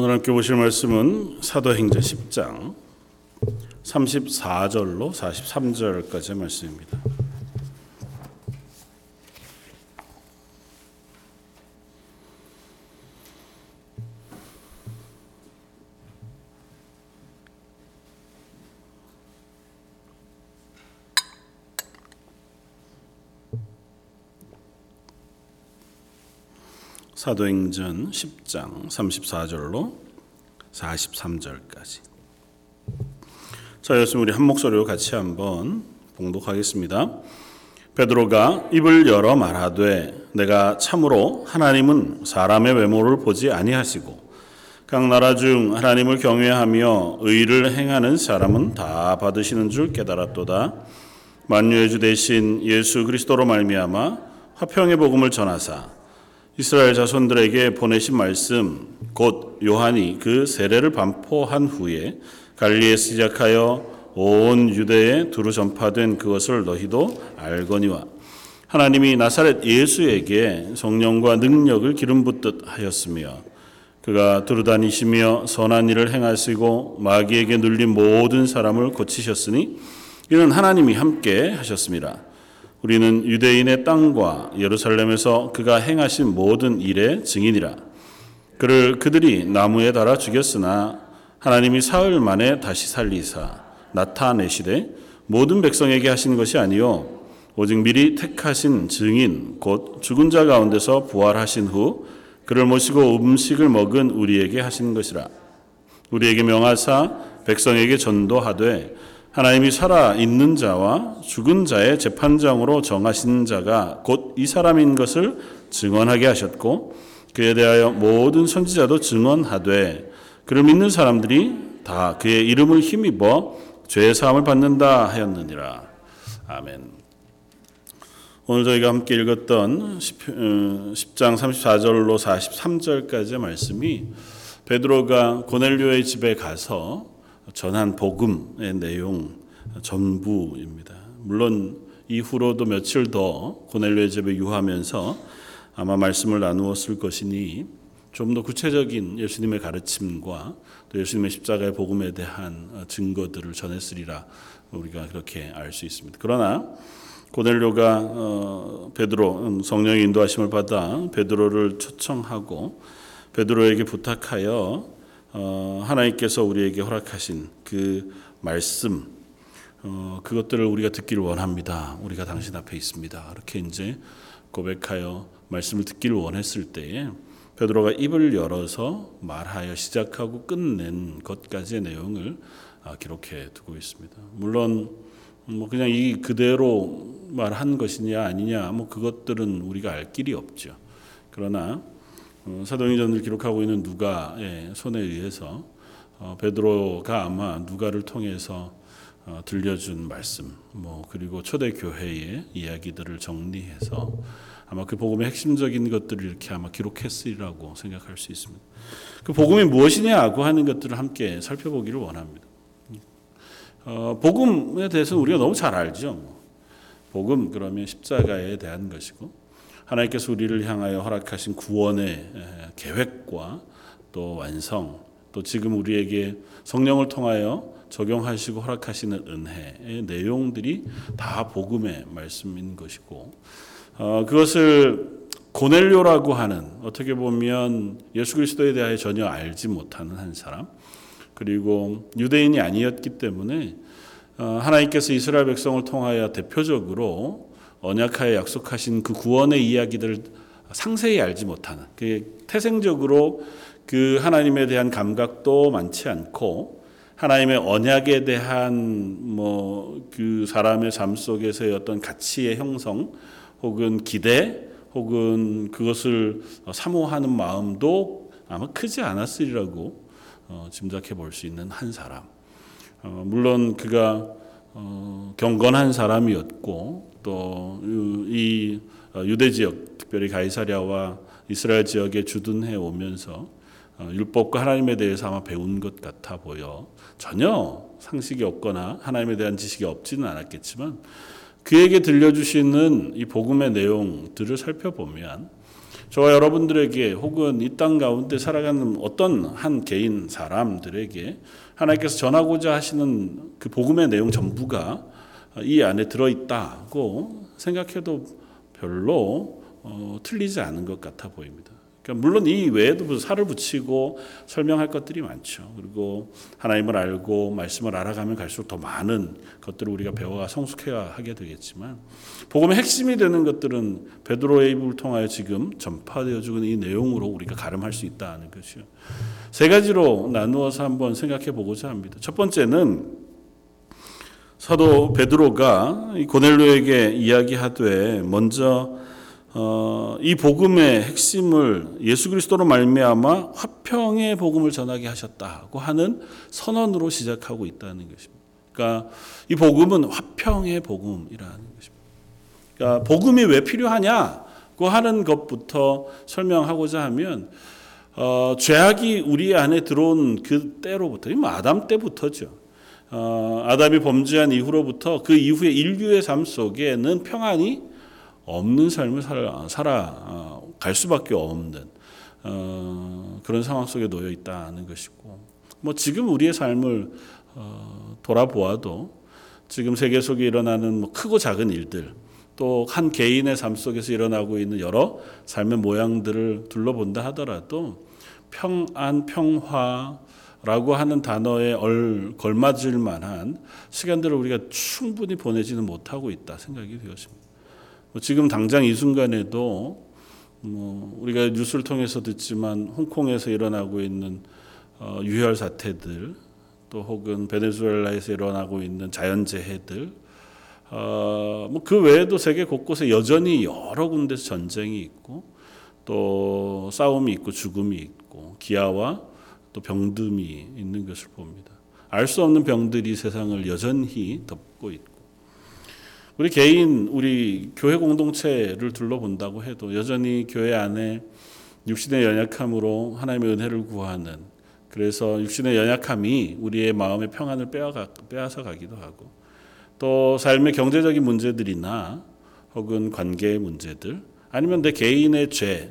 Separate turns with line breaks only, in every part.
오늘 함께 보실 말씀은 사도행전 10장 34절로 43절까지의 말씀입니다. 사도행전 10장 34절로 43절까지. 자, 여러분 우리 한 목소리로 같이 한번 봉독하겠습니다. 베드로가 입을 열어 말하되 내가 참으로 하나님은 사람의 외모를 보지 아니하시고 각 나라 중 하나님을 경외하며 의를 행하는 사람은 다 받으시는 줄 깨달았도다. 만유의 주 대신 예수 그리스도로 말미암아 화평의 복음을 전하사 이스라엘 자손들에게 보내신 말씀 곧 요한이 그 세례를 반포한 후에 갈리에 시작하여 온 유대에 두루 전파된 그것을 너희도 알거니와 하나님이 나사렛 예수에게 성령과 능력을 기름 붓듯 하였으며 그가 두루 다니시며 선한 일을 행하시고 마귀에게 눌린 모든 사람을 고치셨으니 이는 하나님이 함께 하셨습니다. 우리는 유대인의 땅과 예루살렘에서 그가 행하신 모든 일의 증인이라. 그를 그들이 나무에 달아 죽였으나 하나님이 사흘 만에 다시 살리사 나타내시되 모든 백성에게 하신 것이 아니요 오직 미리 택하신 증인 곧 죽은 자 가운데서 부활하신 후 그를 모시고 음식을 먹은 우리에게 하신 것이라. 우리에게 명하사 백성에게 전도하되 하나님이 살아 있는 자와 죽은 자의 재판장으로 정하신 자가 곧 이 사람인 것을 증언하게 하셨고 그에 대하여 모든 선지자도 증언하되 그를 믿는 사람들이 다 그의 이름을 힘입어 죄 사함을 받는다 하였느니라. 아멘. 오늘 저희가 함께 읽었던 10 장 34절로 43절까지의 말씀이 베드로가 고넬료의 집에 가서 전한 복음의 내용 전부입니다. 물론 이후로도 며칠 더 고넬료의 집에 유하면서 아마 말씀을 나누었을 것이니 좀 더 구체적인 예수님의 가르침과 또 예수님의 십자가의 복음에 대한 증거들을 전했으리라 우리가 그렇게 알 수 있습니다. 그러나 고넬료가 어, 베드로 음, 성령의 인도하심을 받아 베드로를 초청하고 베드로에게 부탁하여 어, 하나님께서 우리에게 허락하신 그 말씀 어, 그것들을 우리가 듣기를 원합니다. 우리가 당신 앞에 있습니다. 이렇게 이제 고백하여 말씀을 듣기를 원했을 때에 베드로가 입을 열어서 말하여 시작하고 끝낸 것까지의 내용을 아, 기록해 두고 있습니다. 물론 뭐 그냥 이 그대로 말한 것이냐 아니냐 뭐 그것들은 우리가 알 길이 없죠. 그러나 어, 사도행전을 기록하고 있는 누가의 손에 의해서 어, 베드로가 아마 누가를 통해서 어, 들려준 말씀, 뭐 그리고 초대 교회의 이야기들을 정리해서 아마 그 복음의 핵심적인 것들을 이렇게 아마 기록했으리라고 생각할 수 있습니다. 그 복음이 무엇이냐고 하는 것들을 함께 살펴보기를 원합니다. 어, 복음에 대해서 우리가 너무 잘 알죠. 복음 그러면 십자가에 대한 것이고 하나님께서 우리를 향하여 허락하신 구원의 계획과 또 완성, 또 지금 우리에게 성령을 통하여 적용하시고 허락하시는 은혜의 내용들이 다 복음의 말씀인 것이고 어, 그것을 고넬료라고 하는 어떻게 보면 예수 그리스도에 대하여 전혀 알지 못하는 한 사람 그리고 유대인이 아니었기 때문에 어, 하나님께서 이스라엘 백성을 통하여 대표적으로 언약하에 약속하신 그 구원의 이야기들을 상세히 알지 못하는 그 태생적으로 그 하나님에 대한 감각도 많지 않고 하나님의 언약에 대한 뭐 그 사람의 삶 속에서의 어떤 가치의 형성 혹은 기대 혹은 그것을 사모하는 마음도 아마 크지 않았으리라고 어, 짐작해 볼 수 있는 한 사람. 어, 물론 그가 어, 경건한 사람이었고 또이 어, 유대 지역 특별히 가이사랴와 이스라엘 지역에 주둔해 오면서 어, 율법과 하나님에 대해서 아마 배운 것 같아 보여. 전혀 상식이 없거나 하나님에 대한 지식이 없지는 않았겠지만 그에게 들려주시는 이 복음의 내용들을 살펴보면 저와 여러분들에게 혹은 이 땅 가운데 살아가는 어떤 한 개인 사람들에게 하나님께서 전하고자 하시는 그 복음의 내용 전부가 이 안에 들어있다고 생각해도 별로 어, 틀리지 않은 것 같아 보입니다. 그러니까 물론 이 외에도 살을 붙이고 설명할 것들이 많죠. 그리고 하나님을 알고 말씀을 알아가면 갈수록 더 많은 것들을 우리가 배워가 성숙해야 하게 되겠지만 복음의 핵심이 되는 것들은 베드로의 입을 통하여 지금 전파되어지고 있는 이 내용으로 우리가 가름할 수 있다는 것이요. 세 가지로 나누어서 한번 생각해 보고자 합니다. 첫 번째는 사도 베드로가 고넬료에게 이야기하되 먼저 어, 이 복음의 핵심을 예수 그리스도로 말미암아 화평의 복음을 전하게 하셨다고 하는 선언으로 시작하고 있다는 것입니다. 그러니까 이 복음은 화평의 복음이라는 것입니다. 그러니까 복음이 왜 필요하냐고 하는 것부터 설명하고자 하면 어, 죄악이 우리 안에 들어온 그 때로부터, 뭐 아담 때부터죠. 어, 아담이 범죄한 이후로부터 그 이후의 인류의 삶 속에는 평안이 없는 삶을 살아, 살아 어, 갈 수밖에 없는 어, 그런 상황 속에 놓여 있다는 것이고, 뭐 지금 우리의 삶을 어, 돌아보아도 지금 세계 속에 일어나는 뭐 크고 작은 일들, 또 한 개인의 삶 속에서 일어나고 있는 여러 삶의 모양들을 둘러본다 하더라도 평안, 평화 라고 하는 단어에 얼, 걸맞을 만한 시간들을 우리가 충분히 보내지는 못하고 있다 생각이 되었습니다. 뭐 지금 당장 이 순간에도 뭐 우리가 뉴스를 통해서 듣지만 홍콩에서 일어나고 있는 어, 유혈 사태들 또 혹은 베네수엘라에서 일어나고 있는 자연재해들 어, 뭐그 외에도 세계 곳곳에 여전히 여러 군데서 전쟁이 있고 또 싸움이 있고 죽음이 있고 기아와 또 병듦이 있는 것을 봅니다. 알 수 없는 병들이 세상을 여전히 덮고 있고 우리 개인, 우리 교회 공동체를 둘러본다고 해도 여전히 교회 안에 육신의 연약함으로 하나님의 은혜를 구하는 그래서 육신의 연약함이 우리의 마음의 평안을 빼앗아, 가기도 하고 또 삶의 경제적인 문제들이나 혹은 관계의 문제들 아니면 내 개인의 죄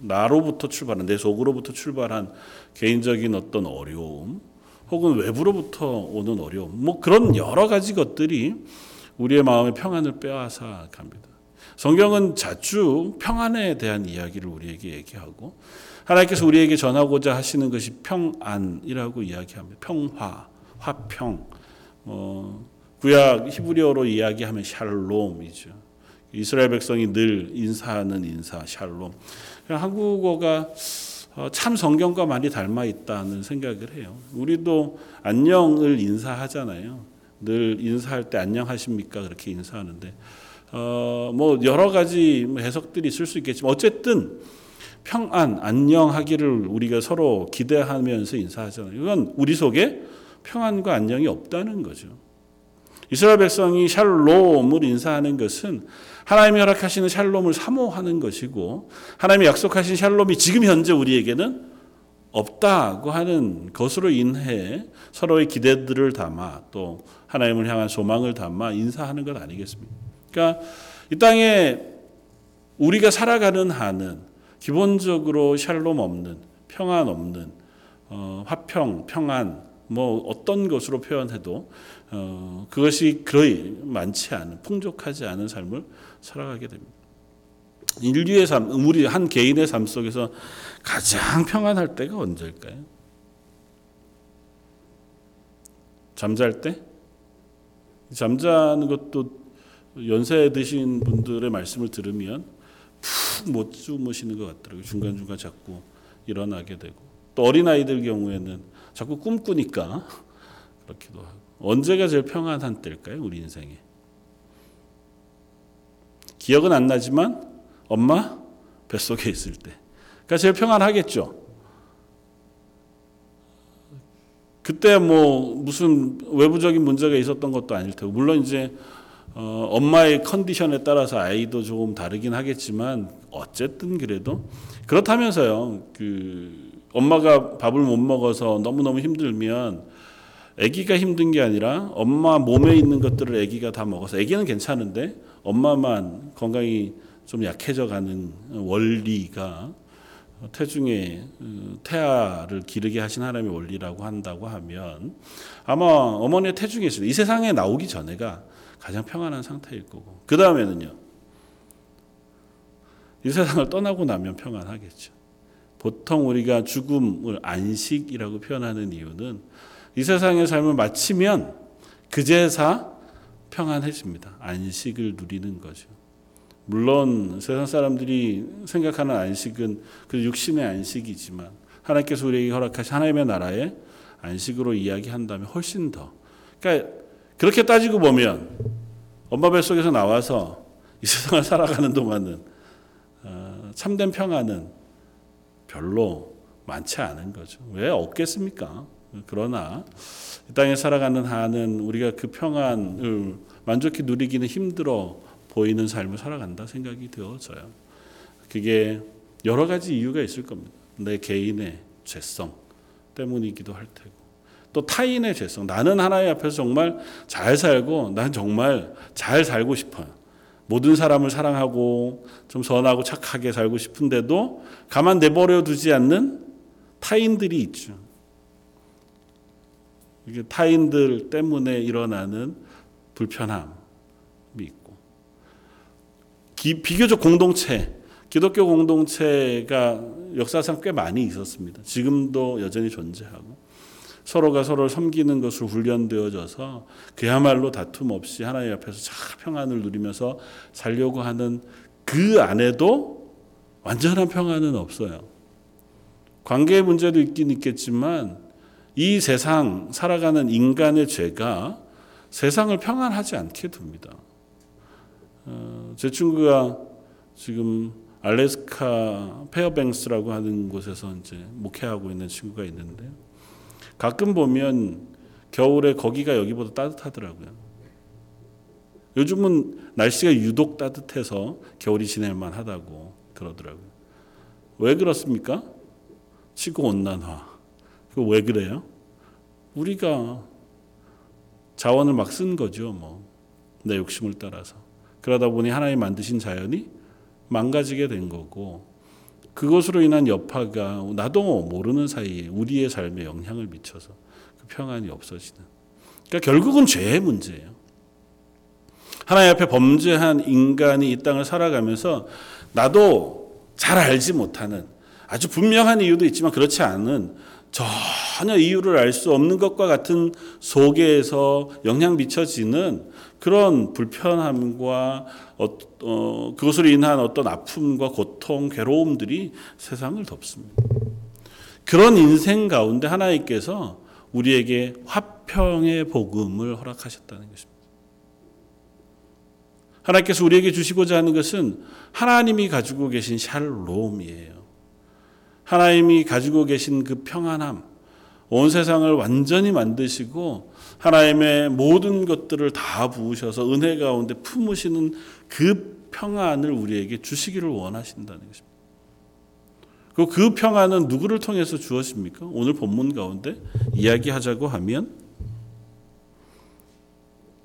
나로부터 출발한 내 속으로부터 출발한 개인적인 어떤 어려움 혹은 외부로부터 오는 어려움 뭐 그런 여러 가지 것들이 우리의 마음의 평안을 빼앗아 갑니다. 성경은 자주 평안에 대한 이야기를 우리에게 얘기하고 하나님께서 우리에게 전하고자 하시는 것이 평안이라고 이야기합니다. 평화, 화평. 어, 구약 히브리어로 이야기하면 샬롬이죠. 이스라엘 백성이 늘 인사하는 인사 샬롬. 한국어가 어, 참 성경과 많이 닮아 있다는 생각을 해요. 우리도 안녕을 인사하잖아요. 늘 인사할 때 안녕하십니까 그렇게 인사하는데 어 뭐 여러 가지 뭐 해석들이 있을 수 있겠지만 어쨌든 평안 안녕하기를 우리가 서로 기대하면서 인사하잖아요. 이건 우리 속에 평안과 안녕이 없다는 거죠. 이스라엘 백성이 샬롬을 인사하는 것은 하나님이 허락하시는 샬롬을 사모하는 것이고 하나님이 약속하신 샬롬이 지금 현재 우리에게는 없다고 하는 것으로 인해 서로의 기대들을 담아 또 하나님을 향한 소망을 담아 인사하는 것 아니겠습니까? 그러니까 이 땅에 우리가 살아가는 한은 기본적으로 샬롬 없는 평안 없는 어, 화평 평안 뭐 어떤 것으로 표현해도 어, 그것이 그리 많지 않은 풍족하지 않은 삶을 살아가게 됩니다. 인류의 삶, 우리 한 개인의 삶 속에서 가장 평안할 때가 언제일까요? 잠잘 때? 잠자는 것도 연세 드신 분들의 말씀을 들으면 푹 못 주무시는 것 같더라고요. 중간중간 자꾸 일어나게 되고. 또 어린아이들 경우에는 자꾸 꿈꾸니까 그렇기도 하고. 언제가 제일 평안한 때일까요? 우리 인생에. 기억은 안 나지만 엄마 뱃속에 있을 때. 그러니까 제일 평안하겠죠. 그때 뭐 무슨 외부적인 문제가 있었던 것도 아닐 테고 물론 이제 어, 엄마의 컨디션에 따라서 아이도 조금 다르긴 하겠지만 어쨌든 그래도 그렇다면서요. 그 엄마가 밥을 못 먹어서 너무너무 힘들면 아기가 힘든 게 아니라 엄마 몸에 있는 것들을 아기가 다 먹어서 아기는 괜찮은데 엄마만 건강이 좀 약해져 가는 원리가 태중에 어, 태아를 기르게 하신 하나님의 원리라고 한다고 하면 아마 어머니의 태중에 있을 때, 이 세상에 나오기 전에가 가장 평안한 상태일 거고 그 다음에는요 이 세상을 떠나고 나면 평안하겠죠. 보통 우리가 죽음을 안식이라고 표현하는 이유는 이 세상의 삶을 마치면 그제사 평안해집니다. 안식을 누리는 거죠. 물론 세상 사람들이 생각하는 안식은 그 육신의 안식이지만 하나님께서 우리에게 허락하신 하나님의 나라의 안식으로 이야기한다면 훨씬 더. 그러니까 그렇게 따지고 보면 엄마 뱃속에서 나와서 이 세상을 살아가는 동안은 어, 참된 평안은 별로 많지 않은 거죠. 왜 없겠습니까? 그러나 이 땅에 살아가는 한은 우리가 그 평안을 만족히 누리기는 힘들어 보이는 삶을 살아간다 생각이 되어져요. 그게 여러 가지 이유가 있을 겁니다. 내 개인의 죄성 때문이기도 할 테고 또 타인의 죄성. 나는 하나님 앞에서 정말 잘 살고 난 정말 잘 살고 싶어요. 모든 사람을 사랑하고 좀 선하고 착하게 살고 싶은데도 가만 내버려 두지 않는 타인들이 있죠. 이게 타인들 때문에 일어나는 불편함이 있고 기, 비교적 공동체 기독교 공동체가 역사상 꽤 많이 있었습니다. 지금도 여전히 존재하고 서로가 서로를 섬기는 것으로 훈련되어져서 그야말로 다툼 없이 하나님 앞에서 잘 평안을 누리면서 살려고 하는 그 안에도 완전한 평안은 없어요. 관계의 문제도 있긴 있겠지만 이 세상 살아가는 인간의 죄가 세상을 평안하지 않게 둡니다. 어, 제 친구가 지금 알래스카 페어뱅스라고 하는 곳에서 이제 목회하고 있는 친구가 있는데 가끔 보면 겨울에 거기가 여기보다 따뜻하더라고요. 요즘은 날씨가 유독 따뜻해서 겨울이 지낼만 하다고 그러더라고요. 왜 그렇습니까? 지구 온난화. 그 왜 그래요? 우리가 자원을 막 쓴 거죠, 뭐. 내 욕심을 따라서. 그러다 보니 하나님 만드신 자연이 망가지게 된 거고, 그것으로 인한 여파가 나도 모르는 사이에 우리의 삶에 영향을 미쳐서 그 평안이 없어지는. 그러니까 결국은 죄의 문제예요. 하나님 앞에 범죄한 인간이 이 땅을 살아가면서 나도 잘 알지 못하는 아주 분명한 이유도 있지만 그렇지 않은 전혀 이유를 알 수 없는 것과 같은 속에서 영향 미쳐지는 그런 불편함과 어, 어, 그것으로 인한 어떤 아픔과 고통, 괴로움들이 세상을 덮습니다. 그런 인생 가운데 하나님께서 우리에게 화평의 복음을 허락하셨다는 것입니다. 하나님께서 우리에게 주시고자 하는 것은 하나님이 가지고 계신 샬롬이에요. 하나님이 가지고 계신 그 평안함, 온 세상을 완전히 만드시고 하나님의 모든 것들을 다 부으셔서 은혜 가운데 품으시는 그 평안을 우리에게 주시기를 원하신다는 것입니다. 그, 그 평안은 누구를 통해서 주어집니까? 오늘 본문 가운데 이야기하자고 하면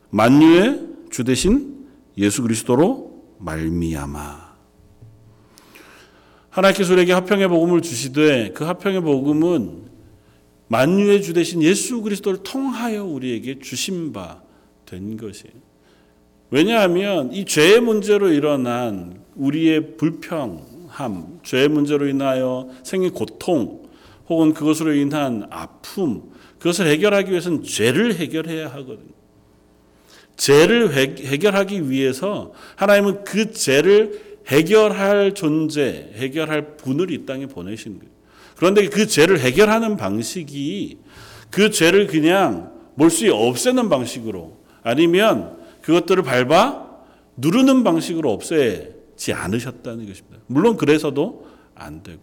만유의 주 대신 예수 그리스도로 말미암아. 하나님께서 우리에게 화평의 복음을 주시되 그 화평의 복음은 만유의 주 대신 예수 그리스도를 통하여 우리에게 주신 바 된 것이에요. 왜냐하면 이 죄의 문제로 일어난 우리의 불평함, 죄의 문제로 인하여 생긴 고통, 혹은 그것으로 인한 아픔, 그것을 해결하기 위해서는 죄를 해결해야 하거든요. 죄를 해결하기 위해서 하나님은 그 죄를 해결할 존재, 해결할 분을 이 땅에 보내신 거예요. 그런데 그 죄를 해결하는 방식이 그 죄를 그냥 몰수히 없애는 방식으로 아니면 그것들을 밟아 누르는 방식으로 없애지 않으셨다는 것입니다. 물론 그래서도 안 되고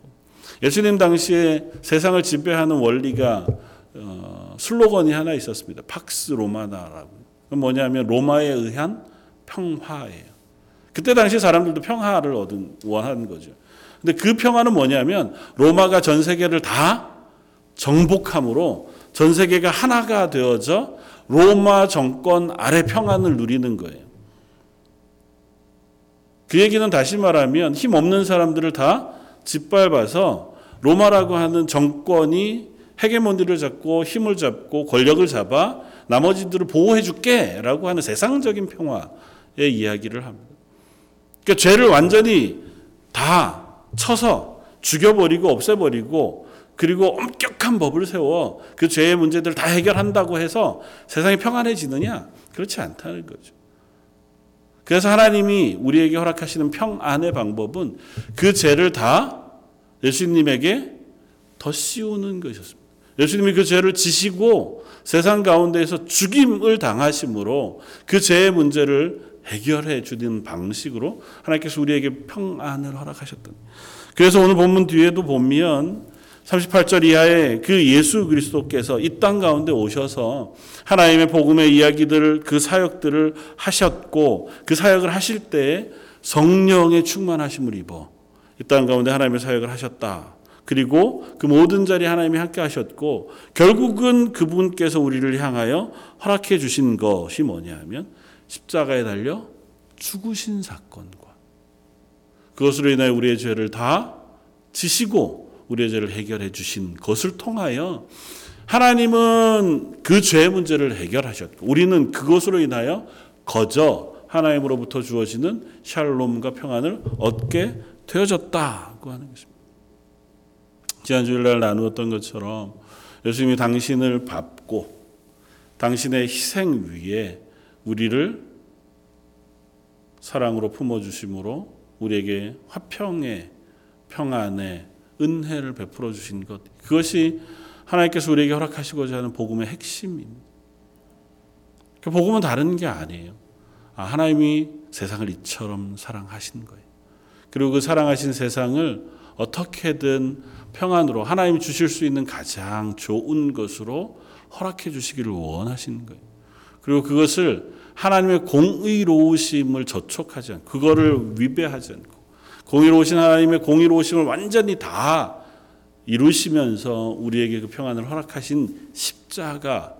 예수님 당시에 세상을 지배하는 원리가 어, 슬로건이 하나 있었습니다. 팍스 로마나라고. 뭐냐면 로마에 의한 평화예요. 그때 당시 사람들도 평화를 얻은 원하는 거죠. 근데 그 평화는 뭐냐면 로마가 전 세계를 다 정복함으로 전 세계가 하나가 되어져 로마 정권 아래 평안을 누리는 거예요. 그 얘기는 다시 말하면 힘 없는 사람들을 다 짓밟아서 로마라고 하는 정권이 헤게모니를 잡고 힘을 잡고 권력을 잡아 나머지들을 보호해 줄게 라고 하는 세상적인 평화의 이야기를 합니다. 그러니까 죄를 완전히 다 쳐서 죽여버리고 없애버리고 그리고 엄격한 법을 세워 그 죄의 문제들을 다 해결한다고 해서 세상이 평안해지느냐? 그렇지 않다는 거죠. 그래서 하나님이 우리에게 허락하시는 평안의 방법은 그 죄를 다 예수님에게 더 씌우는 것이었습니다. 예수님이 그 죄를 지시고 세상 가운데에서 죽임을 당하심으로 그 죄의 문제를 해결해 주는 방식으로 하나님께서 우리에게 평안을 허락하셨던. 그래서 오늘 본문 뒤에도 보면 38절 이하에 그 예수 그리스도께서 이 땅 가운데 오셔서 하나님의 복음의 이야기들을 그 사역들을 하셨고 그 사역을 하실 때 성령의 충만하심을 입어 이 땅 가운데 하나님의 사역을 하셨다. 그리고 그 모든 자리 하나님이 함께 하셨고 결국은 그분께서 우리를 향하여 허락해 주신 것이 뭐냐 하면 십자가에 달려 죽으신 사건과 그것으로 인하여 우리의 죄를 다 지시고 우리의 죄를 해결해 주신 것을 통하여 하나님은 그 죄의 문제를 해결하셨고 우리는 그것으로 인하여 거저 하나님으로부터 주어지는 샬롬과 평안을 얻게 되어졌다고 하는 것입니다. 지난 주일날 나누었던 것처럼 예수님이 당신을 밟고 당신의 희생 위에 우리를 사랑으로 품어 주심으로 우리에게 화평의 평안의 은혜를 베풀어 주신 것 그것이 하나님께서 우리에게 허락하시고자 하는 복음의 핵심입니다. 그 복음은 다른 게 아니에요. 아, 하나님이 세상을 이처럼 사랑하신 거예요. 그리고 그 사랑하신 세상을 어떻게든 평안으로 하나님이 주실 수 있는 가장 좋은 것으로 허락해 주시기를 원하시는 거예요. 그리고 그것을 하나님의 공의로우심을 저촉하지 않고 그거를 위배하지 않고 공의로우신 하나님의 공의로우심을 완전히 다 이루시면서 우리에게 그 평안을 허락하신 십자가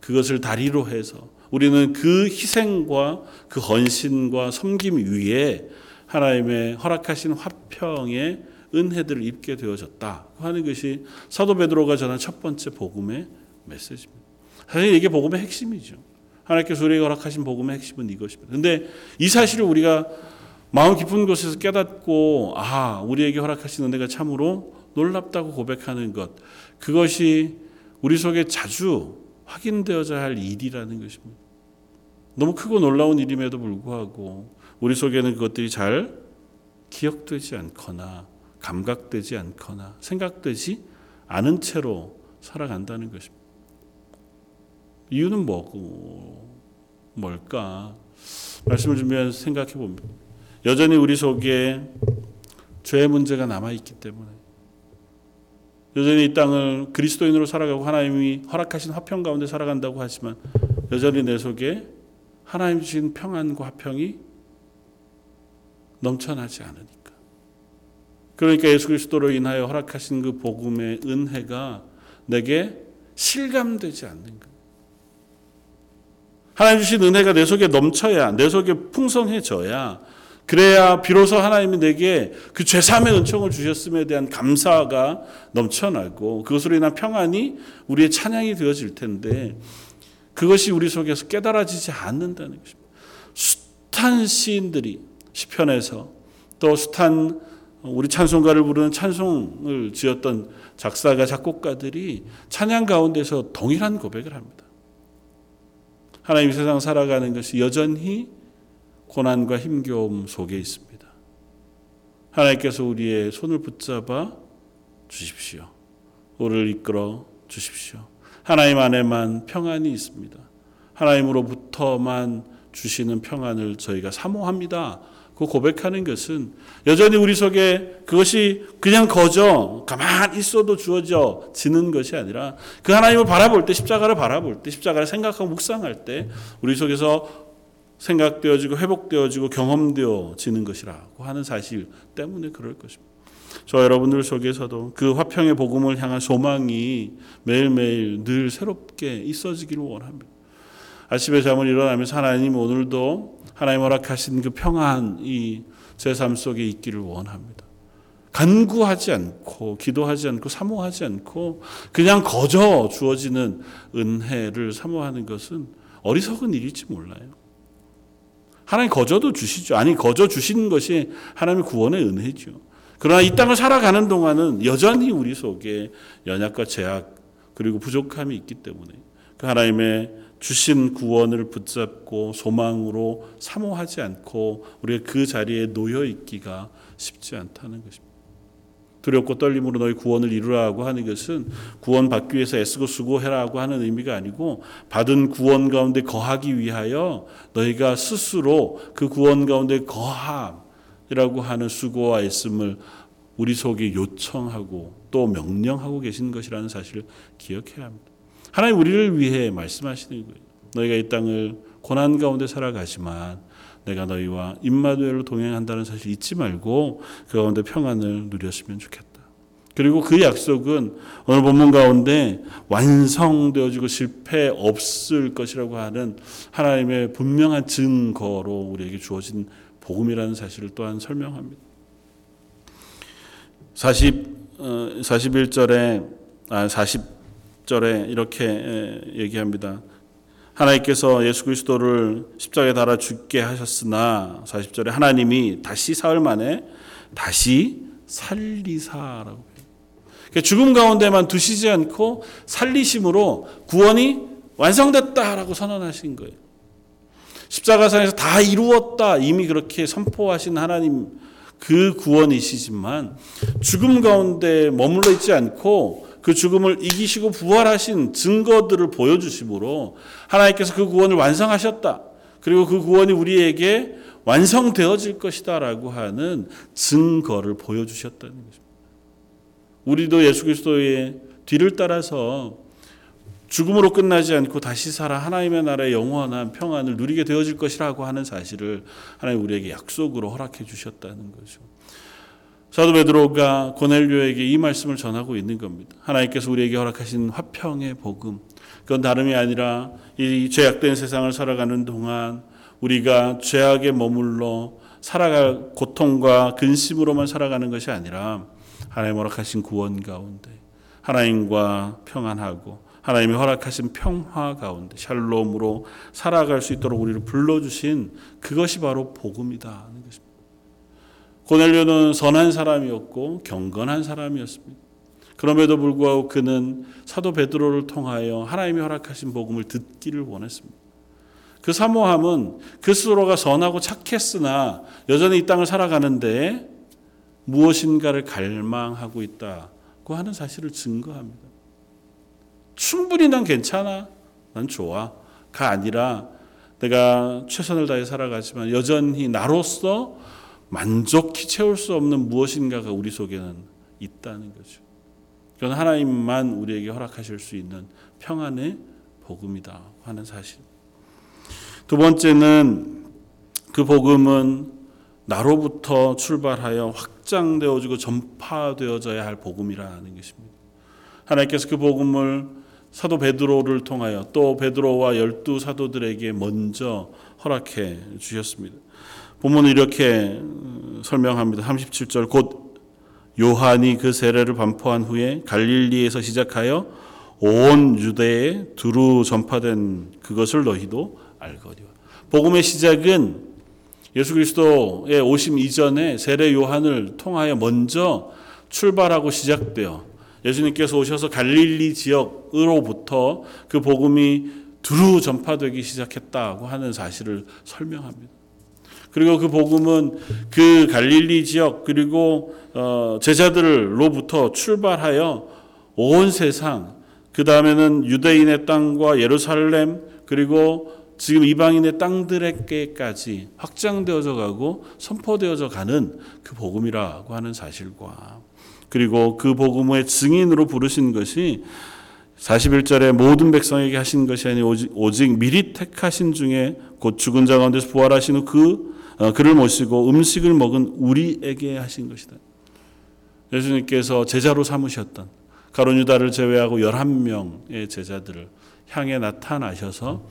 그것을 다리로 해서 우리는 그 희생과 그 헌신과 섬김 위에 하나님의 허락하신 화평의 은혜들을 입게 되어졌다 하는 것이 사도 베드로가 전한 첫 번째 복음의 메시지입니다. 사실 이게 복음의 핵심이죠. 하나님께서 우리에게 허락하신 복음의 핵심은 이것입니다. 근데 이 사실을 우리가 마음 깊은 곳에서 깨닫고 아 우리에게 허락하신 은혜가 참으로 놀랍다고 고백하는 것 그것이 우리 속에 자주 확인되어져야 할 일이라는 것입니다. 너무 크고 놀라운 일임에도 불구하고 우리 속에는 그것들이 잘 기억되지 않거나 감각되지 않거나 생각되지 않은 채로 살아간다는 것입니다. 이유는 뭐고 뭘까? 말씀을 준비하면서 생각해 봅니다. 여전히 우리 속에 죄의 문제가 남아 있기 때문에 여전히 이 땅을 그리스도인으로 살아가고 하나님이 허락하신 화평 가운데 살아간다고 하지만 여전히 내 속에 하나님 주신 평안과 화평이 넘쳐나지 않으니까. 그러니까 예수 그리스도로 인하여 허락하신 그 복음의 은혜가 내게 실감되지 않는 거예요. 하나님 주신 은혜가 내 속에 넘쳐야, 내 속에 풍성해져야, 그래야 비로소 하나님이 내게 그 죄삼의 은총을 주셨음에 대한 감사가 넘쳐나고 그것으로 인한 평안이 우리의 찬양이 되어질 텐데 그것이 우리 속에서 깨달아지지 않는다는 것입니다. 숱한 시인들이 시편에서 또 숱한 우리 찬송가를 부르는 찬송을 지었던 작사가 작곡가들이 찬양 가운데서 동일한 고백을 합니다. 하나님 세상 살아가는 것이 여전히 고난과 힘겨움 속에 있습니다. 하나님께서 우리의 손을 붙잡아 주십시오. 우리를 이끌어 주십시오. 하나님 안에만 평안이 있습니다. 하나님으로부터만 주시는 평안을 저희가 사모합니다. 그 고백하는 것은 여전히 우리 속에 그것이 그냥 거저 가만 있어도 주어져 지는 것이 아니라 그 하나님을 바라볼 때 십자가를 바라볼 때 십자가를 생각하고 묵상할 때 우리 속에서 생각되어지고 회복되어지고 경험되어지는 것이라고 하는 사실 때문에 그럴 것입니다. 저 여러분들 속에서도 그 화평의 복음을 향한 소망이 매일매일 늘 새롭게 있어지기를 원합니다. 아침에 잠을 일어나면서 하나님 오늘도 하나님 허락하신 그 평안 이 제 삶 속에 있기를 원합니다. 간구하지 않고 기도하지 않고 사모하지 않고 그냥 거저 주어지는 은혜를 사모하는 것은 어리석은 일일지 몰라요. 하나님 거저도 주시죠. 아니 거저 주시는 것이 하나님의 구원의 은혜죠. 그러나 이 땅을 살아가는 동안은 여전히 우리 속에 연약과 제약 그리고 부족함이 있기 때문에 그 하나님의 주신 구원을 붙잡고 소망으로 사모하지 않고 우리가 그 자리에 놓여 있기가 쉽지 않다는 것입니다. 두렵고 떨림으로 너희 구원을 이루라고 하는 것은 구원 받기 위해서 애쓰고 수고해라고 하는 의미가 아니고 받은 구원 가운데 거하기 위하여 너희가 스스로 그 구원 가운데 거함이라고 하는 수고와 애씀을 우리 속에 요청하고 또 명령하고 계신 것이라는 사실을 기억해야 합니다. 하나님 우리를 위해 말씀하시는 거예요. 너희가 이 땅을 고난 가운데 살아가지만 내가 너희와 임마누엘로 동행한다는 사실 잊지 말고 그 가운데 평안을 누렸으면 좋겠다. 그리고 그 약속은 오늘 본문 가운데 완성되어지고 실패 없을 것이라고 하는 하나님의 분명한 증거로 우리에게 주어진 복음이라는 사실을 또한 설명합니다. 40 어, 41절에 아 40 절에 이렇게 얘기합니다. 하나님께서 예수 그리스도를 십자가에 달아 죽게 하셨으나 40절에 하나님이 다시 사흘 만에 다시 살리사라고 그러니까 죽음 가운데만 두시지 않고 살리심으로 구원이 완성됐다라고 선언하신 거예요. 십자가상에서 다 이루었다 이미 그렇게 선포하신 하나님 그 구원이시지만 죽음 가운데 머물러 있지 않고 그 죽음을 이기시고 부활하신 증거들을 보여주심으로 하나님께서 그 구원을 완성하셨다. 그리고 그 구원이 우리에게 완성되어질 것이다라고 하는 증거를 보여주셨다는 것입니다. 우리도 예수 그리스도의 뒤를 따라서 죽음으로 끝나지 않고 다시 살아 하나님의 나라의 영원한 평안을 누리게 되어질 것이라고 하는 사실을 하나님 우리에게 약속으로 허락해 주셨다는 거죠. 사도 베드로가 고넬료에게 이 말씀을 전하고 있는 겁니다. 하나님께서 우리에게 허락하신 화평의 복음. 그건 다름이 아니라 이 죄악된 세상을 살아가는 동안 우리가 죄악에 머물러 살아갈 고통과 근심으로만 살아가는 것이 아니라 하나님 허락하신 구원 가운데 하나님과 평안하고 하나님이 허락하신 평화 가운데 샬롬으로 살아갈 수 있도록 우리를 불러주신 그것이 바로 복음이다 하는 것입니다. 고넬료는 선한 사람이었고 경건한 사람이었습니다. 그럼에도 불구하고 그는 사도 베드로를 통하여 하나님이 허락하신 복음을 듣기를 원했습니다. 그 사모함은 그 스스로가 선하고 착했으나 여전히 이 땅을 살아가는데 무엇인가를 갈망하고 있다고 하는 사실을 증거합니다. 충분히 난 괜찮아. 난 좋아. 가 아니라 내가 최선을 다해 살아가지만 여전히 나로서 만족히 채울 수 없는 무엇인가가 우리 속에는 있다는 거죠. 그건 하나님만 우리에게 허락하실 수 있는 평안의 복음이다 하는 사실. 두 번째는 그 복음은 나로부터 출발하여 확장되어지고 전파되어져야 할 복음이라는 것입니다. 하나님께서 그 복음을 사도 베드로를 통하여 또 베드로와 열두 사도들에게 먼저 허락해 주셨습니다. 본문은 이렇게 설명합니다. 37절 곧 요한이 그 세례를 반포한 후에 갈릴리에서 시작하여 온 유대에 두루 전파된 그것을 너희도 알거니와. 복음의 시작은 예수 그리스도의 오심 이전에 세례 요한을 통하여 먼저 출발하고 시작되어 예수님께서 오셔서 갈릴리 지역으로부터 그 복음이 두루 전파되기 시작했다고 하는 사실을 설명합니다. 그리고 그 복음은 그 갈릴리 지역 그리고 어, 제자들로부터 출발하여 온 세상 그 다음에는 유대인의 땅과 예루살렘 그리고 지금 이방인의 땅들에게까지 확장되어져 가고 선포되어져 가는 그 복음이라고 하는 사실과 그리고 그 복음의 증인으로 부르신 것이 41절에 모든 백성에게 하신 것이 아니 오직, 오직 미리 택하신 중에 곧 죽은 자 가운데서 부활하신 후그 어, 그를 모시고 음식을 먹은 우리에게 하신 것이다. 예수님께서 제자로 삼으셨던 가론 유다를 제외하고 11명의 제자들을 향해 나타나셔서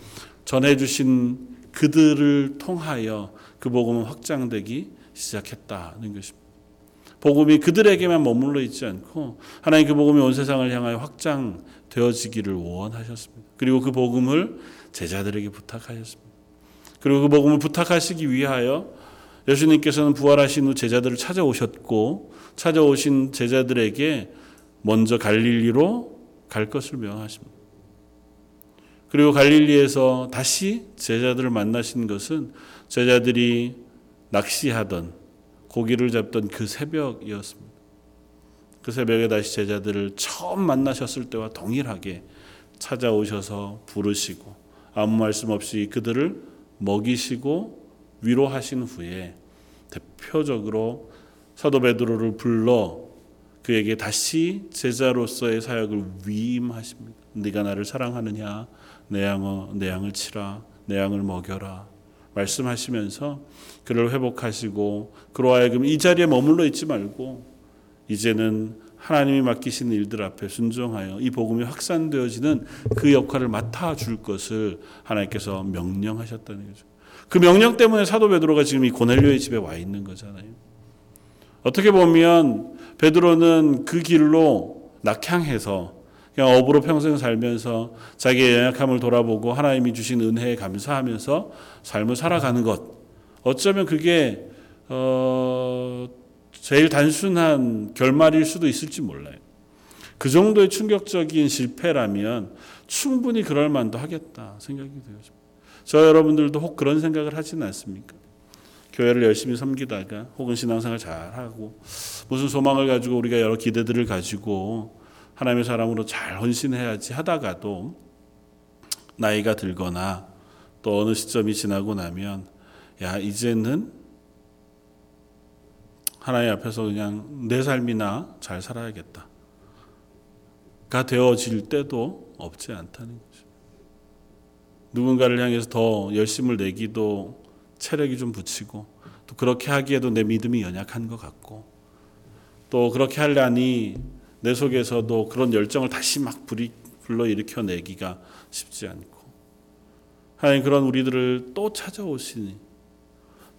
전해 주신 그들을 통하여 그 복음은 확장되기 시작했다는 것입니다. 복음이 그들에게만 머물러 있지 않고 하나님 그 복음이 온 세상을 향하여 확장되어지기를 원하셨습니다. 그리고 그 복음을 제자들에게 부탁하셨습니다. 그리고 그 복음을 부탁하시기 위하여 예수님께서는 부활하신 후 제자들을 찾아오셨고 찾아오신 제자들에게 먼저 갈릴리로 갈 것을 명하십니다. 그리고 갈릴리에서 다시 제자들을 만나신 것은 제자들이 낚시하던 고기를 잡던 그 새벽이었습니다. 그 새벽에 다시 제자들을 처음 만나셨을 때와 동일하게 찾아오셔서 부르시고 아무 말씀 없이 그들을 먹이시고 위로하신 후에 대표적으로 사도 베드로를 불러 그에게 다시 제자로서의 사역을 위임하십니다. 네가 나를 사랑하느냐? 내 양어 내 양을 치라. 내 양을 먹여라. 말씀하시면서 그를 회복하시고 그로 하여금 이 자리에 머물러 있지 말고 이제는 하나님이 맡기신 일들 앞에 순종하여 이 복음이 확산되어지는 그 역할을 맡아 줄 것을 하나님께서 명령하셨다는 거죠. 그 명령 때문에 사도 베드로가 지금 이 고넬료의 집에 와 있는 거잖아요. 어떻게 보면 베드로는 그 길로 낙향해서 그냥 업으로 평생 살면서 자기의 연약함을 돌아보고 하나님이 주신 은혜에 감사하면서 삶을 살아가는 것. 어쩌면 그게 어 제일 단순한 결말일 수도 있을지 몰라요. 그 정도의 충격적인 실패라면 충분히 그럴 만도 하겠다 생각이 돼요. 저 여러분들도 혹 그런 생각을 하지는 않습니까? 교회를 열심히 섬기다가 혹은 신앙생활 잘하고 무슨 소망을 가지고 우리가 여러 기대들을 가지고 하나님의 사람으로 잘 헌신해야지 하다가도 나이가 들거나 또 어느 시점이 지나고 나면 야 이제는 하나님 앞에서 그냥 내 삶이나 잘 살아야겠다. 가 되어질 때도 없지 않다는 거죠. 누군가를 향해서 더 열심을 내기도 체력이 좀 붙이고 또 그렇게 하기에도 내 믿음이 연약한 것 같고 또 그렇게 하려니 내 속에서도 그런 열정을 다시 막 불러 일으켜 내기가 쉽지 않고 하나님 그런 우리들을 또 찾아오시니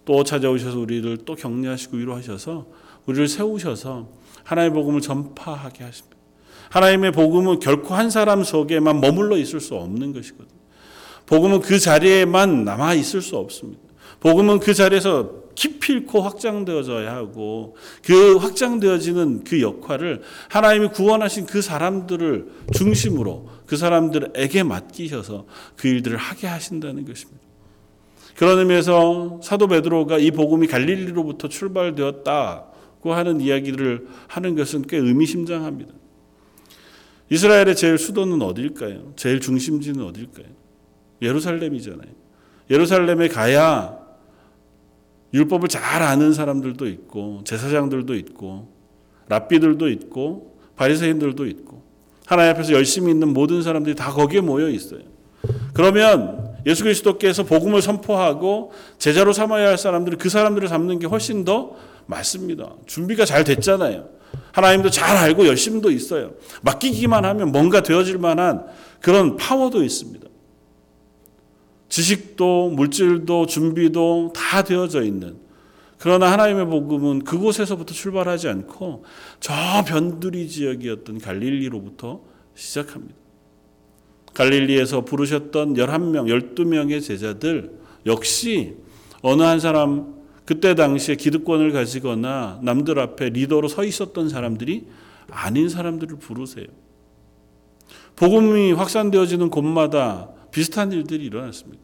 또 찾아오셔서 우리를 또 격려하시고 위로하셔서 우리를 세우셔서 하나님의 복음을 전파하게 하십니다. 하나님의 복음은 결코 한 사람 속에만 머물러 있을 수 없는 것이거든요. 복음은 그 자리에만 남아 있을 수 없습니다. 복음은 그 자리에서 기필코 확장되어져야 하고 그 확장되어지는 그 역할을 하나님이 구원하신 그 사람들을 중심으로 그 사람들에게 맡기셔서 그 일들을 하게 하신다는 것입니다. 그런 의미에서 사도 베드로가 이 복음이 갈릴리로부터 출발되었다고 하는 이야기를 하는 것은 꽤 의미심장합니다. 이스라엘의 제일 수도는 어딜까요? 제일 중심지는 어딜까요? 예루살렘이잖아요. 예루살렘에 가야 율법을 잘 아는 사람들도 있고 제사장들도 있고 랍비들도 있고 바리새인들도 있고 하나님 앞에서 열심히 있는 모든 사람들이 다 거기에 모여 있어요. 그러면 예수 그리스도께서 복음을 선포하고 제자로 삼아야 할 사람들은 그 사람들을 삼는 게 훨씬 더 맞습니다. 준비가 잘 됐잖아요. 하나님도 잘 알고 열심도 있어요. 맡기기만 하면 뭔가 되어질 만한 그런 파워도 있습니다. 지식도 물질도 준비도 다 되어져 있는 그러나 하나님의 복음은 그곳에서부터 출발하지 않고 저 변두리 지역이었던 갈릴리로부터 시작합니다. 갈릴리에서 부르셨던 11명, 12명의 제자들 역시 어느 한 사람 그때 당시에 기득권을 가지거나 남들 앞에 리더로 서 있었던 사람들이 아닌 사람들을 부르세요. 복음이 확산되어지는 곳마다 비슷한 일들이 일어났습니다.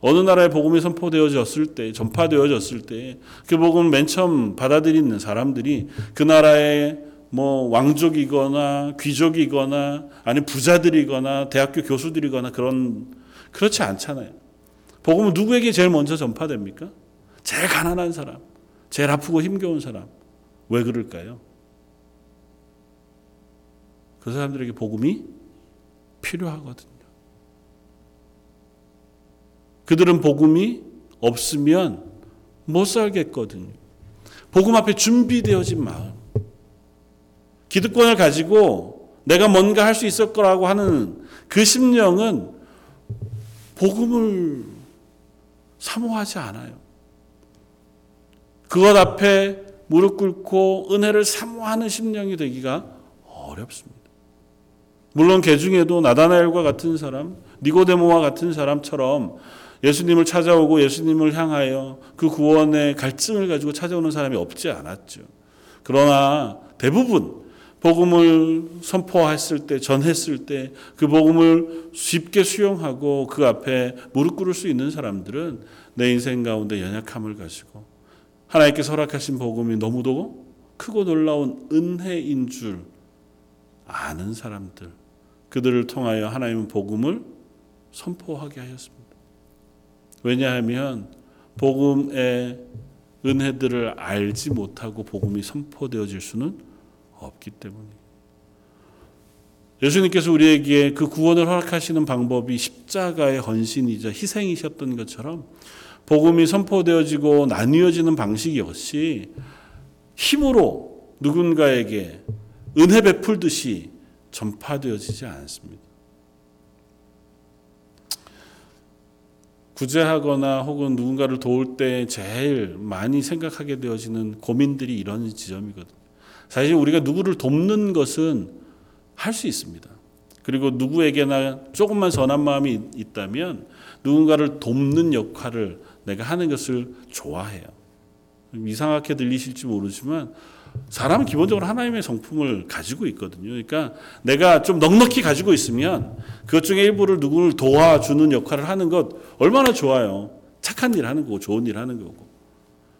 어느 나라에 복음이 선포되어졌을 때, 전파되어졌을 때, 그 복음을 맨 처음 받아들이는 사람들이 그 나라의 뭐 왕족이거나 귀족이거나 아니 부자들이거나 대학교 교수들이거나 그런 그렇지 않잖아요. 복음은 누구에게 제일 먼저 전파됩니까? 제일 가난한 사람, 제일 아프고 힘겨운 사람. 왜 그럴까요? 그 사람들에게 복음이 필요하거든요. 그들은 복음이 없으면 못 살겠거든요. 복음 앞에 준비되어진 마음. 기득권을 가지고 내가 뭔가 할 수 있을 거라고 하는 그 심령은 복음을 사모하지 않아요. 그것 앞에 무릎 꿇고 은혜를 사모하는 심령이 되기가 어렵습니다. 물론 개 중에도 나다나엘과 같은 사람, 니고데모와 같은 사람처럼 예수님을 찾아오고 예수님을 향하여 그 구원의 갈증을 가지고 찾아오는 사람이 없지 않았죠. 그러나 대부분 복음을 선포했을 때, 전했을 때 그 복음을 쉽게 수용하고 그 앞에 무릎 꿇을 수 있는 사람들은 내 인생 가운데 연약함을 가지고 하나님께서 허락하신 복음이 너무도 크고 놀라운 은혜인 줄 아는 사람들, 그들을 통하여 하나님은 복음을 선포하게 하였습니다. 왜냐하면 복음의 은혜들을 알지 못하고 복음이 선포되어질 수는 없기 때문이에요. 예수님께서 우리에게 그 구원을 허락하시는 방법이 십자가의 헌신이자 희생이셨던 것처럼 복음이 선포되어지고 나뉘어지는 방식 역시 힘으로 누군가에게 은혜 베풀듯이 전파되어지지 않습니다. 구제하거나 혹은 누군가를 도울 때 제일 많이 생각하게 되어지는 고민들이 이런 지점이거든요. 사실 우리가 누구를 돕는 것은 할 수 있습니다. 그리고 누구에게나 조금만 선한 마음이 있다면 누군가를 돕는 역할을 내가 하는 것을 좋아해요. 이상하게 들리실지 모르지만 사람은 기본적으로 하나님의 성품을 가지고 있거든요. 그러니까 내가 좀 넉넉히 가지고 있으면 그것 중에 일부를 누구를 도와주는 역할을 하는 것 얼마나 좋아요. 착한 일 하는 거고 좋은 일 하는 거고.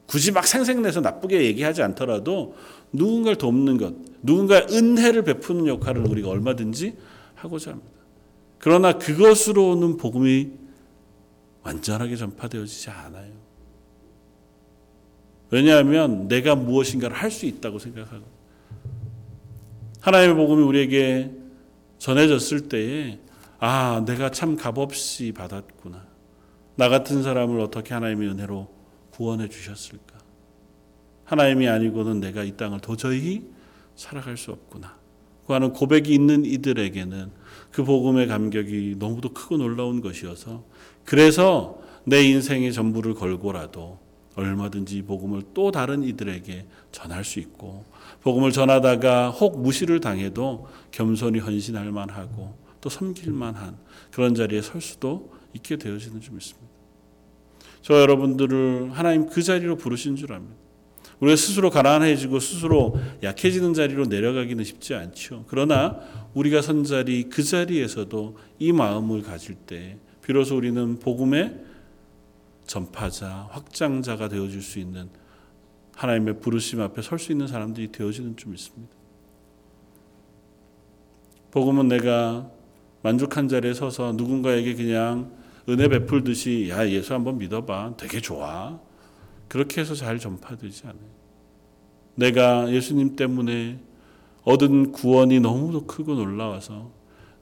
굳이 막 생색내서 나쁘게 얘기하지 않더라도 누군가를 돕는 것, 누군가의 은혜를 베푸는 역할을 우리가 얼마든지 하고자 합니다. 그러나 그것으로는 복음이 완전하게 전파되어지지 않아요. 왜냐하면 내가 무엇인가를 할 수 있다고 생각하고 하나님의 복음이 우리에게 전해졌을 때에 아 내가 참 값없이 받았구나. 나 같은 사람을 어떻게 하나님의 은혜로 구원해 주셨을까? 하나님이 아니고는 내가 이 땅을 도저히 살아갈 수 없구나. 그 하는 고백이 있는 이들에게는 그 복음의 감격이 너무도 크고 놀라운 것이어서 그래서 내 인생의 전부를 걸고라도 얼마든지 복음을 또 다른 이들에게 전할 수 있고 복음을 전하다가 혹 무시를 당해도 겸손히 헌신할 만하고 또 섬길 만한 그런 자리에 설 수도 있게 되어지는 줄 믿습니다. 저 여러분들을 하나님 그 자리로 부르신 줄 압니다. 우리가 스스로 가난해지고 스스로 약해지는 자리로 내려가기는 쉽지 않죠. 그러나 우리가 선 자리 그 자리에서도 이 마음을 가질 때 비로소 우리는 복음의 전파자, 확장자가 되어줄 수 있는 하나님의 부르심 앞에 설 수 있는 사람들이 되어지는 좀 있습니다. 복음은 내가 만족한 자리에 서서 누군가에게 그냥 은혜 베풀듯이 야 예수 한번 믿어봐 되게 좋아 그렇게 해서 잘 전파되지 않아요. 내가 예수님 때문에 얻은 구원이 너무도 크고 놀라워서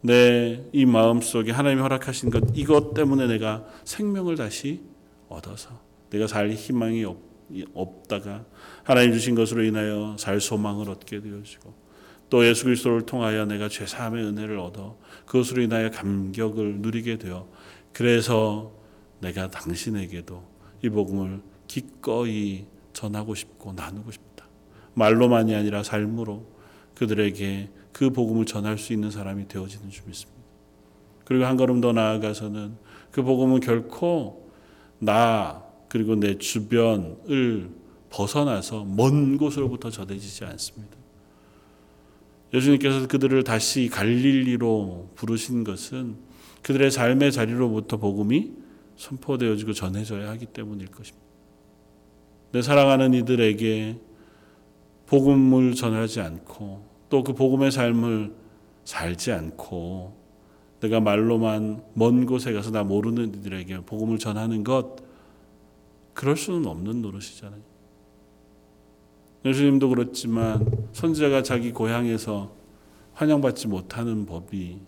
내 이 마음 속에 하나님이 허락하신 것 이것 때문에 내가 생명을 다시 얻어서 내가 살 희망이 없, 없다가 하나님 주신 것으로 인하여 살 소망을 얻게 되어지고 또 예수 그리스도를 통하여 내가 죄 사함의 은혜를 얻어 그것으로 인하여 감격을 누리게 되어 그래서 내가 당신에게도 이 복음을 기꺼이 전하고 싶고 나누고 싶다. 말로만이 아니라 삶으로 그들에게 그 복음을 전할 수 있는 사람이 되어지는 줄 믿습니다. 그리고 한 걸음 더 나아가서는 그 복음은 결코 나 그리고 내 주변을 벗어나서 먼 곳으로부터 전해지지 않습니다. 예수님께서 그들을 다시 갈릴리로 부르신 것은 그들의 삶의 자리로부터 복음이 선포되어지고 전해져야 하기 때문일 것입니다. 내 사랑하는 이들에게 복음을 전하지 않고 또 그 복음의 삶을 살지 않고 내가 말로만 먼 곳에 가서 나 모르는 이들에게 복음을 전하는 것 그럴 수는 없는 노릇이잖아요. 예수님도 그렇지만 선지자가 자기 고향에서 환영받지 못하는 법이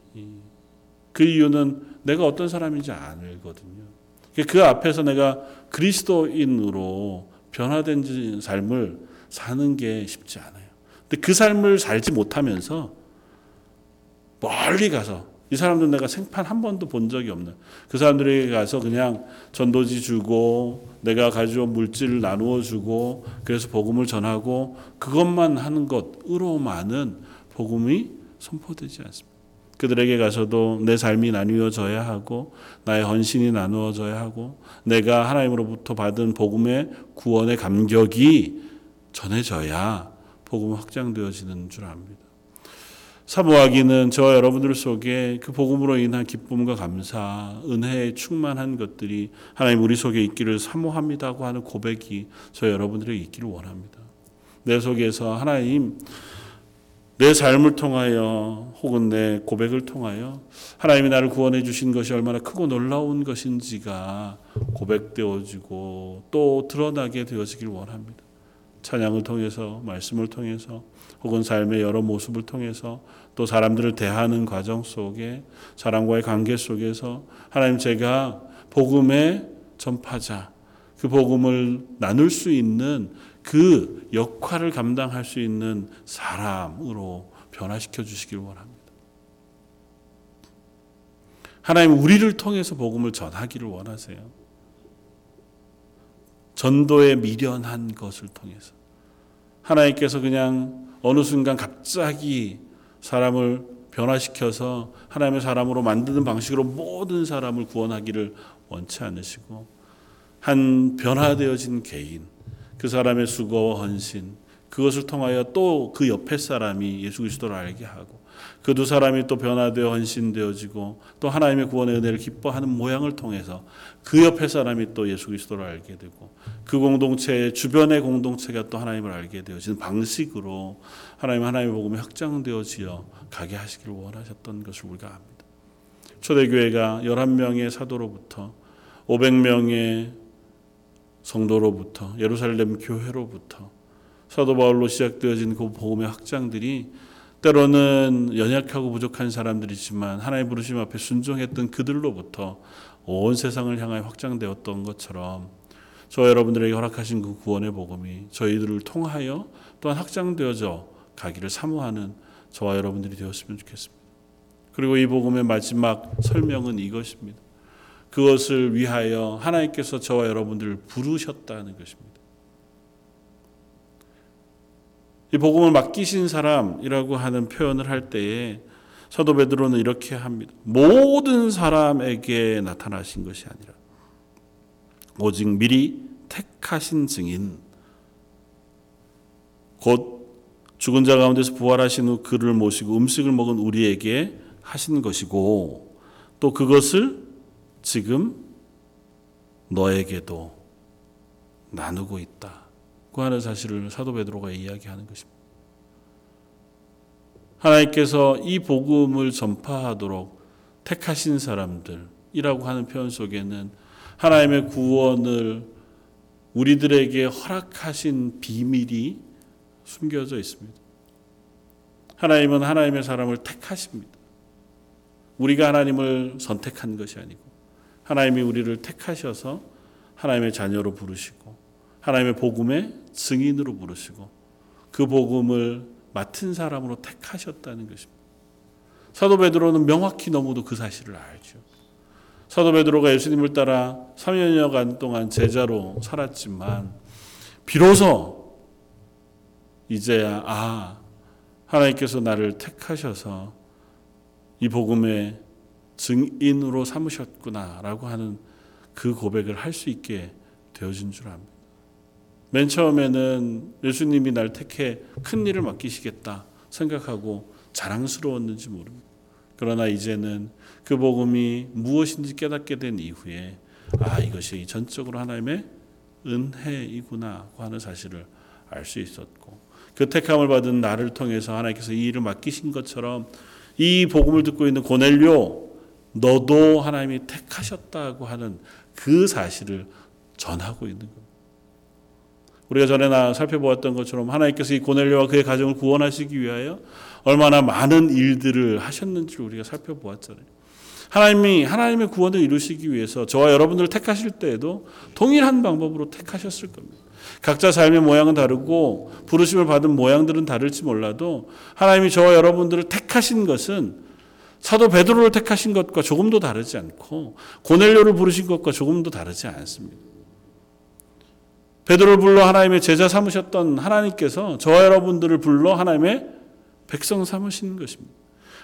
그 이유는 내가 어떤 사람인지 알거든요. 그 앞에서 내가 그리스도인으로 변화된 삶을 사는 게 쉽지 않아요. 근데 그 삶을 살지 못하면서 멀리 가서 이 사람들 내가 생판 한 번도 본 적이 없는 그 사람들에게 가서 그냥 전도지 주고 내가 가져온 물질을 나누어 주고 그래서 복음을 전하고 그것만 하는 것으로만은 복음이 선포되지 않습니다. 그들에게 가서도 내 삶이 나누어져야 하고 나의 헌신이 나누어져야 하고 내가 하나님으로부터 받은 복음의 구원의 감격이 전해져야 복음 확장되어지는 줄 압니다. 사모하기는 저와 여러분들 속에 그 복음으로 인한 기쁨과 감사, 은혜에 충만한 것들이 하나님 우리 속에 있기를 사모합니다고 하는 고백이 저 여러분들에게 있기를 원합니다. 내 속에서 하나님 내 삶을 통하여 혹은 내 고백을 통하여 하나님이 나를 구원해 주신 것이 얼마나 크고 놀라운 것인지가 고백되어지고 또 드러나게 되어지길 원합니다. 찬양을 통해서 말씀을 통해서 혹은 삶의 여러 모습을 통해서 또 사람들을 대하는 과정 속에 사람과의 관계 속에서 하나님 제가 복음의 전파자 그 복음을 나눌 수 있는 그 역할을 감당할 수 있는 사람으로 변화시켜 주시길 원합니다. 하나님 우리를 통해서 복음을 전하기를 원하세요. 전도에 미련한 것을 통해서 하나님께서 그냥 어느 순간 갑자기 사람을 변화시켜서 하나님의 사람으로 만드는 방식으로 모든 사람을 구원하기를 원치 않으시고 한 변화되어진 개인 그 사람의 수고와 헌신 그것을 통하여 또 그 옆에 사람이 예수 그리스도를 알게 하고 그 두 사람이 또 변화되어 헌신되어지고 또 하나님의 구원의 은혜를 기뻐하는 모양을 통해서 그 옆에 사람이 또 예수 그리스도를 알게 되고 그 공동체 주변의 공동체가 또 하나님을 알게 되어지는 방식으로 하나님 하나님의 복음이 확장되어지어 가게 하시기를 원하셨던 것을 우리가 압니다. 초대교회가 11명의 사도로부터 500명의 성도로부터 예루살렘 교회로부터 사도 바울로 시작되어진 그 복음의 확장들이 때로는 연약하고 부족한 사람들이지만 하나님 부르심 앞에 순종했던 그들로부터 온 세상을 향하여 확장되었던 것처럼 저 여러분들에게 허락하신 그 구원의 복음이 저희들을 통하여 또한 확장되어져 가기를 사모하는 저와 여러분들이 되었으면 좋겠습니다. 그리고 이 복음의 마지막 설명은 이것입니다. 그것을 위하여 하나님께서 저와 여러분들을 부르셨다는 것입니다. 이 복음을 맡기신 사람이라고 하는 표현을 할 때에 사도 베드로는 이렇게 합니다. 모든 사람에게 나타나신 것이 아니라 오직 미리 택하신 증인 곧 죽은 자 가운데서 부활하신 후 그를 모시고 음식을 먹은 우리에게 하신 것이고 또 그것을 지금 너에게도 나누고 있다고 하는 사실을 사도 베드로가 이야기하는 것입니다. 하나님께서 이 복음을 전파하도록 택하신 사람들이라고 하는 표현 속에는 하나님의 구원을 우리들에게 허락하신 비밀이 숨겨져 있습니다. 하나님은 하나님의 사람을 택하십니다. 우리가 하나님을 선택한 것이 아니고 하나님이 우리를 택하셔서 하나님의 자녀로 부르시고 하나님의 복음의 증인으로 부르시고 그 복음을 맡은 사람으로 택하셨다는 것입니다. 사도 베드로는 명확히 너무도 그 사실을 알죠. 사도 베드로가 예수님을 따라 3년여간 동안 제자로 살았지만 비로소 이제야 아 하나님께서 나를 택하셔서 이 복음의 증인으로 삼으셨구나라고 하는 그 고백을 할 수 있게 되어진 줄 압니다. 맨 처음에는 예수님이 날 택해 큰 일을 맡기시겠다 생각하고 자랑스러웠는지 모릅니다. 그러나 이제는 그 복음이 무엇인지 깨닫게 된 이후에 아 이것이 전적으로 하나님의 은혜이구나 하는 사실을 알 수 있었고 그 택함을 받은 나를 통해서 하나님께서 이 일을 맡기신 것처럼 이 복음을 듣고 있는 고넬료 너도 하나님이 택하셨다고 하는 그 사실을 전하고 있는 겁니다. 우리가 전에 나 살펴보았던 것처럼 하나님께서 이 고넬료와 그의 가정을 구원하시기 위하여 얼마나 많은 일들을 하셨는지를 우리가 살펴보았잖아요. 하나님이 하나님의 구원을 이루시기 위해서 저와 여러분들을 택하실 때에도 동일한 방법으로 택하셨을 겁니다. 각자 삶의 모양은 다르고 부르심을 받은 모양들은 다를지 몰라도 하나님이 저와 여러분들을 택하신 것은 사도 베드로를 택하신 것과 조금도 다르지 않고 고넬료를 부르신 것과 조금도 다르지 않습니다. 베드로를 불러 하나님의 제자 삼으셨던 하나님께서 저와 여러분들을 불러 하나님의 백성 삼으신 것입니다.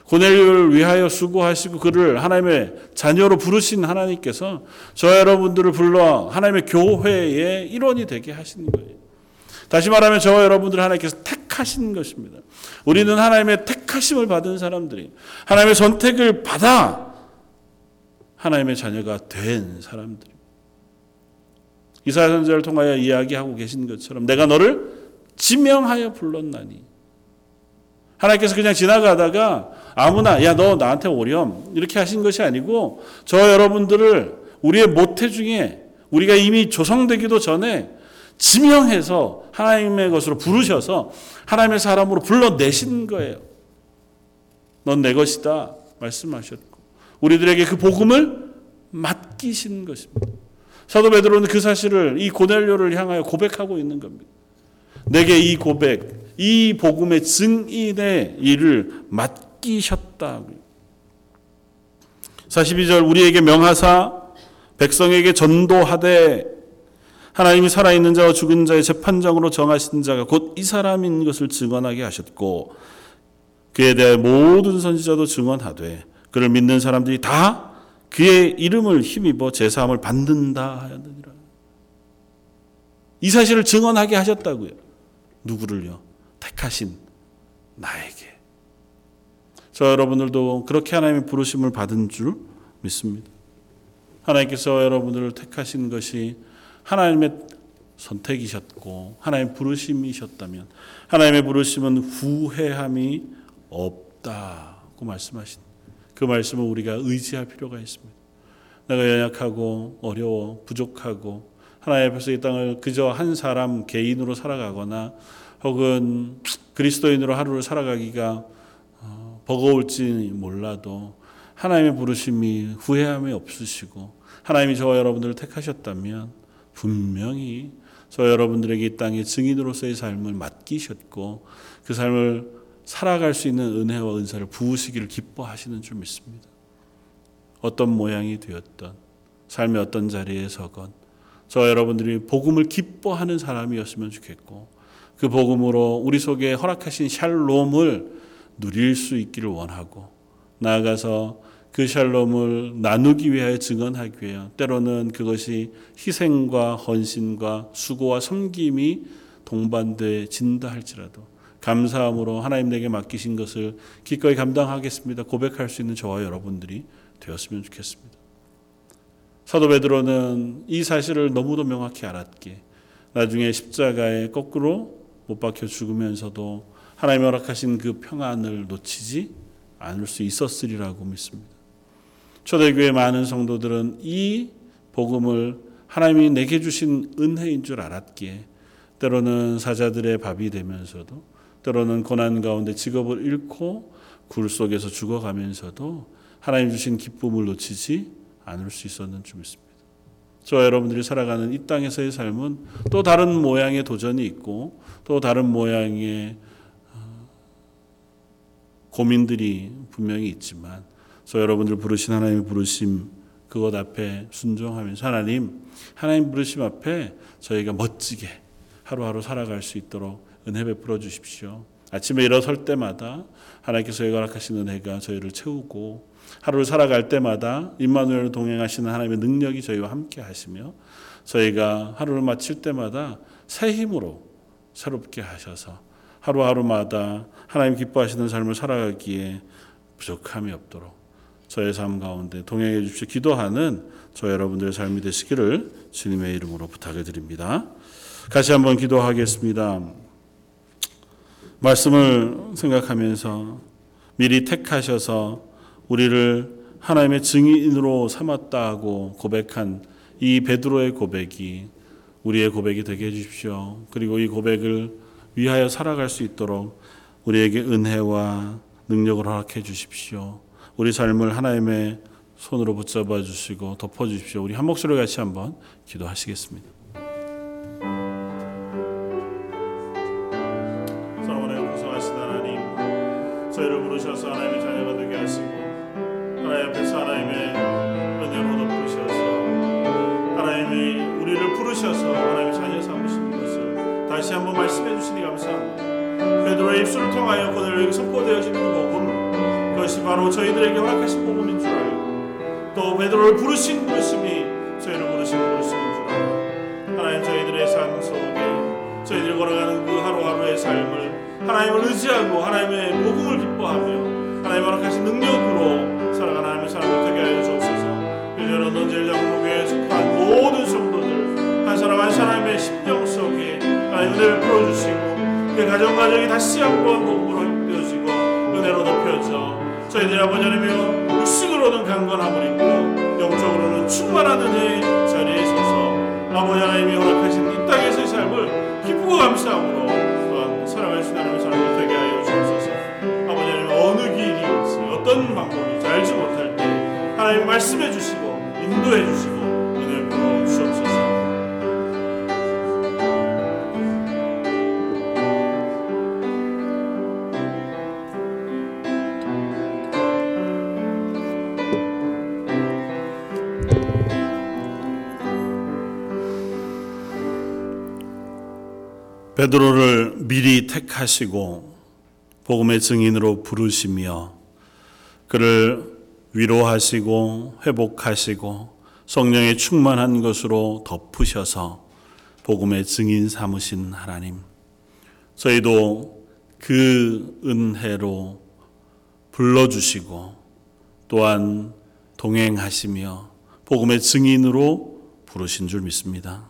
고넬료를 위하여 수고하시고 그를 하나님의 자녀로 부르신 하나님께서 저와 여러분들을 불러 하나님의 교회의 일원이 되게 하신 거예요. 다시 말하면 저와 여러분들 하나님께서 택하신 것입니다. 우리는 하나님의 택하심을 받은 사람들이 하나님의 선택을 받아 하나님의 자녀가 된 사람들. 이사야 선지자를 통하여 이야기하고 계신 것처럼 내가 너를 지명하여 불렀나니 하나님께서 그냥 지나가다가 아무나 야 너 나한테 오렴 이렇게 하신 것이 아니고 저 여러분들을 우리의 모태 중에 우리가 이미 조성되기도 전에 지명해서 하나님의 것으로 부르셔서 하나님의 사람으로 불러내신 거예요. 넌 내 것이다 말씀하셨고 우리들에게 그 복음을 맡기신 것입니다. 사도 베드로는 그 사실을 이 고넬료를 향하여 고백하고 있는 겁니다. 내게 이 고백, 이 복음의 증인의 일을 맡기셨다. 42절 우리에게 명하사 백성에게 전도하되 하나님이 살아있는 자와 죽은 자의 재판장으로 정하신 자가 곧 이 사람인 것을 증언하게 하셨고 그에 대해 모든 선지자도 증언하되 그를 믿는 사람들이 다 그의 이름을 힘입어 제사함을 받는다 하였느니라. 이 사실을 증언하게 하셨다고요. 누구를요? 택하신 나에게. 저 여러분들도 그렇게 하나님의 부르심을 받은 줄 믿습니다. 하나님께서 여러분들을 택하신 것이 하나님의 선택이셨고 하나님의 부르심이셨다면 하나님의 부르심은 후회함이 없다고 말씀하신 그 말씀을 우리가 의지할 필요가 있습니다. 내가 연약하고 어려워 부족하고 하나님 앞에서 이 땅을 그저 한 사람 개인으로 살아가거나 혹은 그리스도인으로 하루를 살아가기가 어, 버거울지 몰라도 하나님의 부르심이 후회함이 없으시고 하나님이 저와 여러분들을 택하셨다면 분명히 저 여러분들에게 이 땅의 증인으로서의 삶을 맡기셨고 그 삶을 살아갈 수 있는 은혜와 은사를 부으시기를 기뻐하시는 줄 믿습니다. 어떤 모양이 되었던 삶의 어떤 자리에 서건 저 여러분들이 복음을 기뻐하는 사람이었으면 좋겠고 그 복음으로 우리 속에 허락하신 샬롬을 누릴 수 있기를 원하고 나아가서 그 샬롬을 나누기 위하여 증언하기 위하여 때로는 그것이 희생과 헌신과 수고와 섬김이 동반돼진다 할지라도 감사함으로 하나님 내게 맡기신 것을 기꺼이 감당하겠습니다. 고백할 수 있는 저와 여러분들이 되었으면 좋겠습니다. 사도 베드로는 이 사실을 너무도 명확히 알았기에 나중에 십자가에 거꾸로 못 박혀 죽으면서도 하나님 허락하신 그 평안을 놓치지 않을 수 있었으리라고 믿습니다. 초대교회 많은 성도들은 이 복음을 하나님이 내게 주신 은혜인 줄 알았기에 때로는 사자들의 밥이 되면서도 때로는 고난 가운데 직업을 잃고 굴 속에서 죽어가면서도 하나님 주신 기쁨을 놓치지 않을 수 있었는 줄 믿습니다. 저 여러분들이 살아가는 이 땅에서의 삶은 또 다른 모양의 도전이 있고 또 다른 모양의 어, 고민들이 분명히 있지만 저 여러분들 부르신 하나님의 부르심 그것 앞에 순종하면서 하나님 하나님 부르심 앞에 저희가 멋지게 하루하루 살아갈 수 있도록 은혜 베풀어 주십시오. 아침에 일어설 때마다 하나님께서 허락하신 은혜가 저희를 채우고 하루를 살아갈 때마다 임마누엘 동행하시는 하나님의 능력이 저희와 함께 하시며 저희가 하루를 마칠 때마다 새 힘으로 새롭게 하셔서 하루하루마다 하나님 기뻐하시는 삶을 살아가기에 부족함이 없도록 저의 삶 가운데 동행해 주십시오. 기도하는 저 여러분들의 삶이 되시기를 주님의 이름으로 부탁을 드립니다. 같이 한번 기도하겠습니다. 말씀을 생각하면서 미리 택하셔서 우리를 하나님의 증인으로 삼았다고 고백한 이 베드로의 고백이 우리의 고백이 되게 해 주십시오. 그리고 이 고백을 위하여 살아갈 수 있도록 우리에게 은혜와 능력을 허락해 주십시오. 우리 삶을 하나님의 손으로 붙잡아 주시고 덮어 주십시오. 우리 한 목소리로 같이 한번 기도하시겠습니다. 사랑하는 구성하신 하나님, 저희를 부르셔서 하나님의 자녀가 되게 하시고 하나님 앞에서 하나님의 은혜로 덮으셔서 하나님이 우리를 부르셔서 하나님의 자녀 삼으신 것을 다시 한번 말씀해 주시니 감사합니다. 베드로의 입술을 통하여 오늘 선포되어지는 그 복음 것이 바로 저희들에게 허락하신 복음인 줄 알고 또 베드로를 부르신 부르심이 저희를 부르신 부르심인 줄 알고 하나님 저희들의 삶 속에 저희들이 걸어가는 그 하루하루의 삶을 하나님을 의지하고 하나님의 복음을 기뻐하며 하나님 허락하신 능력으로 살아가는 하나님의 사람들 되게 하여 주옵소서. 요즘 런던젤 장로교회에 속한 모든 성도들 한 사람 한 사람의 심령 속에 하나님 은혜를 풀어주시고 그 가정 가정이 다시 한번 저희들이 아버지 하나님이여 육신으로는 강건함을 입고 영적으로는 충만한 은혜의 자리에 서서 아버지 하나님이 허락하신 이 땅에서의 삶을 기쁘고 감사함으로 또한 있는 하나님의 사람이 되게 하여 주옵소서. 아버지 하나님 어느 길이었지 어떤 방법인지 알지 못할 때 하나님 말씀해 주시고 인도해 주시고 베드로를 미리 택하시고 복음의 증인으로 부르시며 그를 위로하시고 회복하시고 성령의 충만한 것으로 덮으셔서 복음의 증인 삼으신 하나님 저희도 그 은혜로 불러주시고 또한 동행하시며 복음의 증인으로 부르신 줄 믿습니다.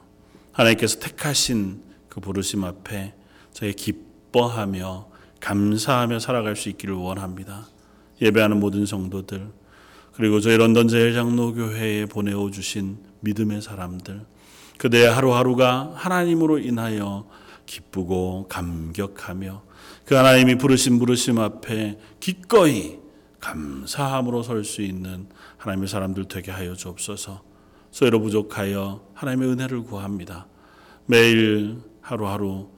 하나님께서 택하신 그 부르심 앞에 저희 기뻐하며 감사하며 살아갈 수 있기를 원합니다. 예배하는 모든 성도들 그리고 저희 런던 제일장로교회에 보내어 주신 믿음의 사람들 그대의 하루하루가 하나님으로 인하여 기쁘고 감격하며 그 하나님이 부르신 부르심 앞에 기꺼이 감사함으로 설 수 있는 하나님의 사람들 되게 하여 주옵소서. 저희로 부족하여 하나님의 은혜를 구합니다. 매일 하루하루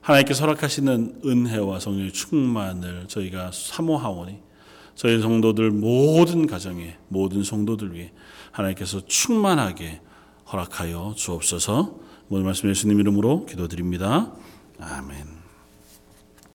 하나님께 설악하시는 은혜와 성령의 충만을 저희가 사모하오니 저희 성도들 모든 가정에 모든 성도들 위해 하나님께서 충만하게 허락하여 주옵소서. 오늘 말씀 예수님 이름으로 기도드립니다. 아멘.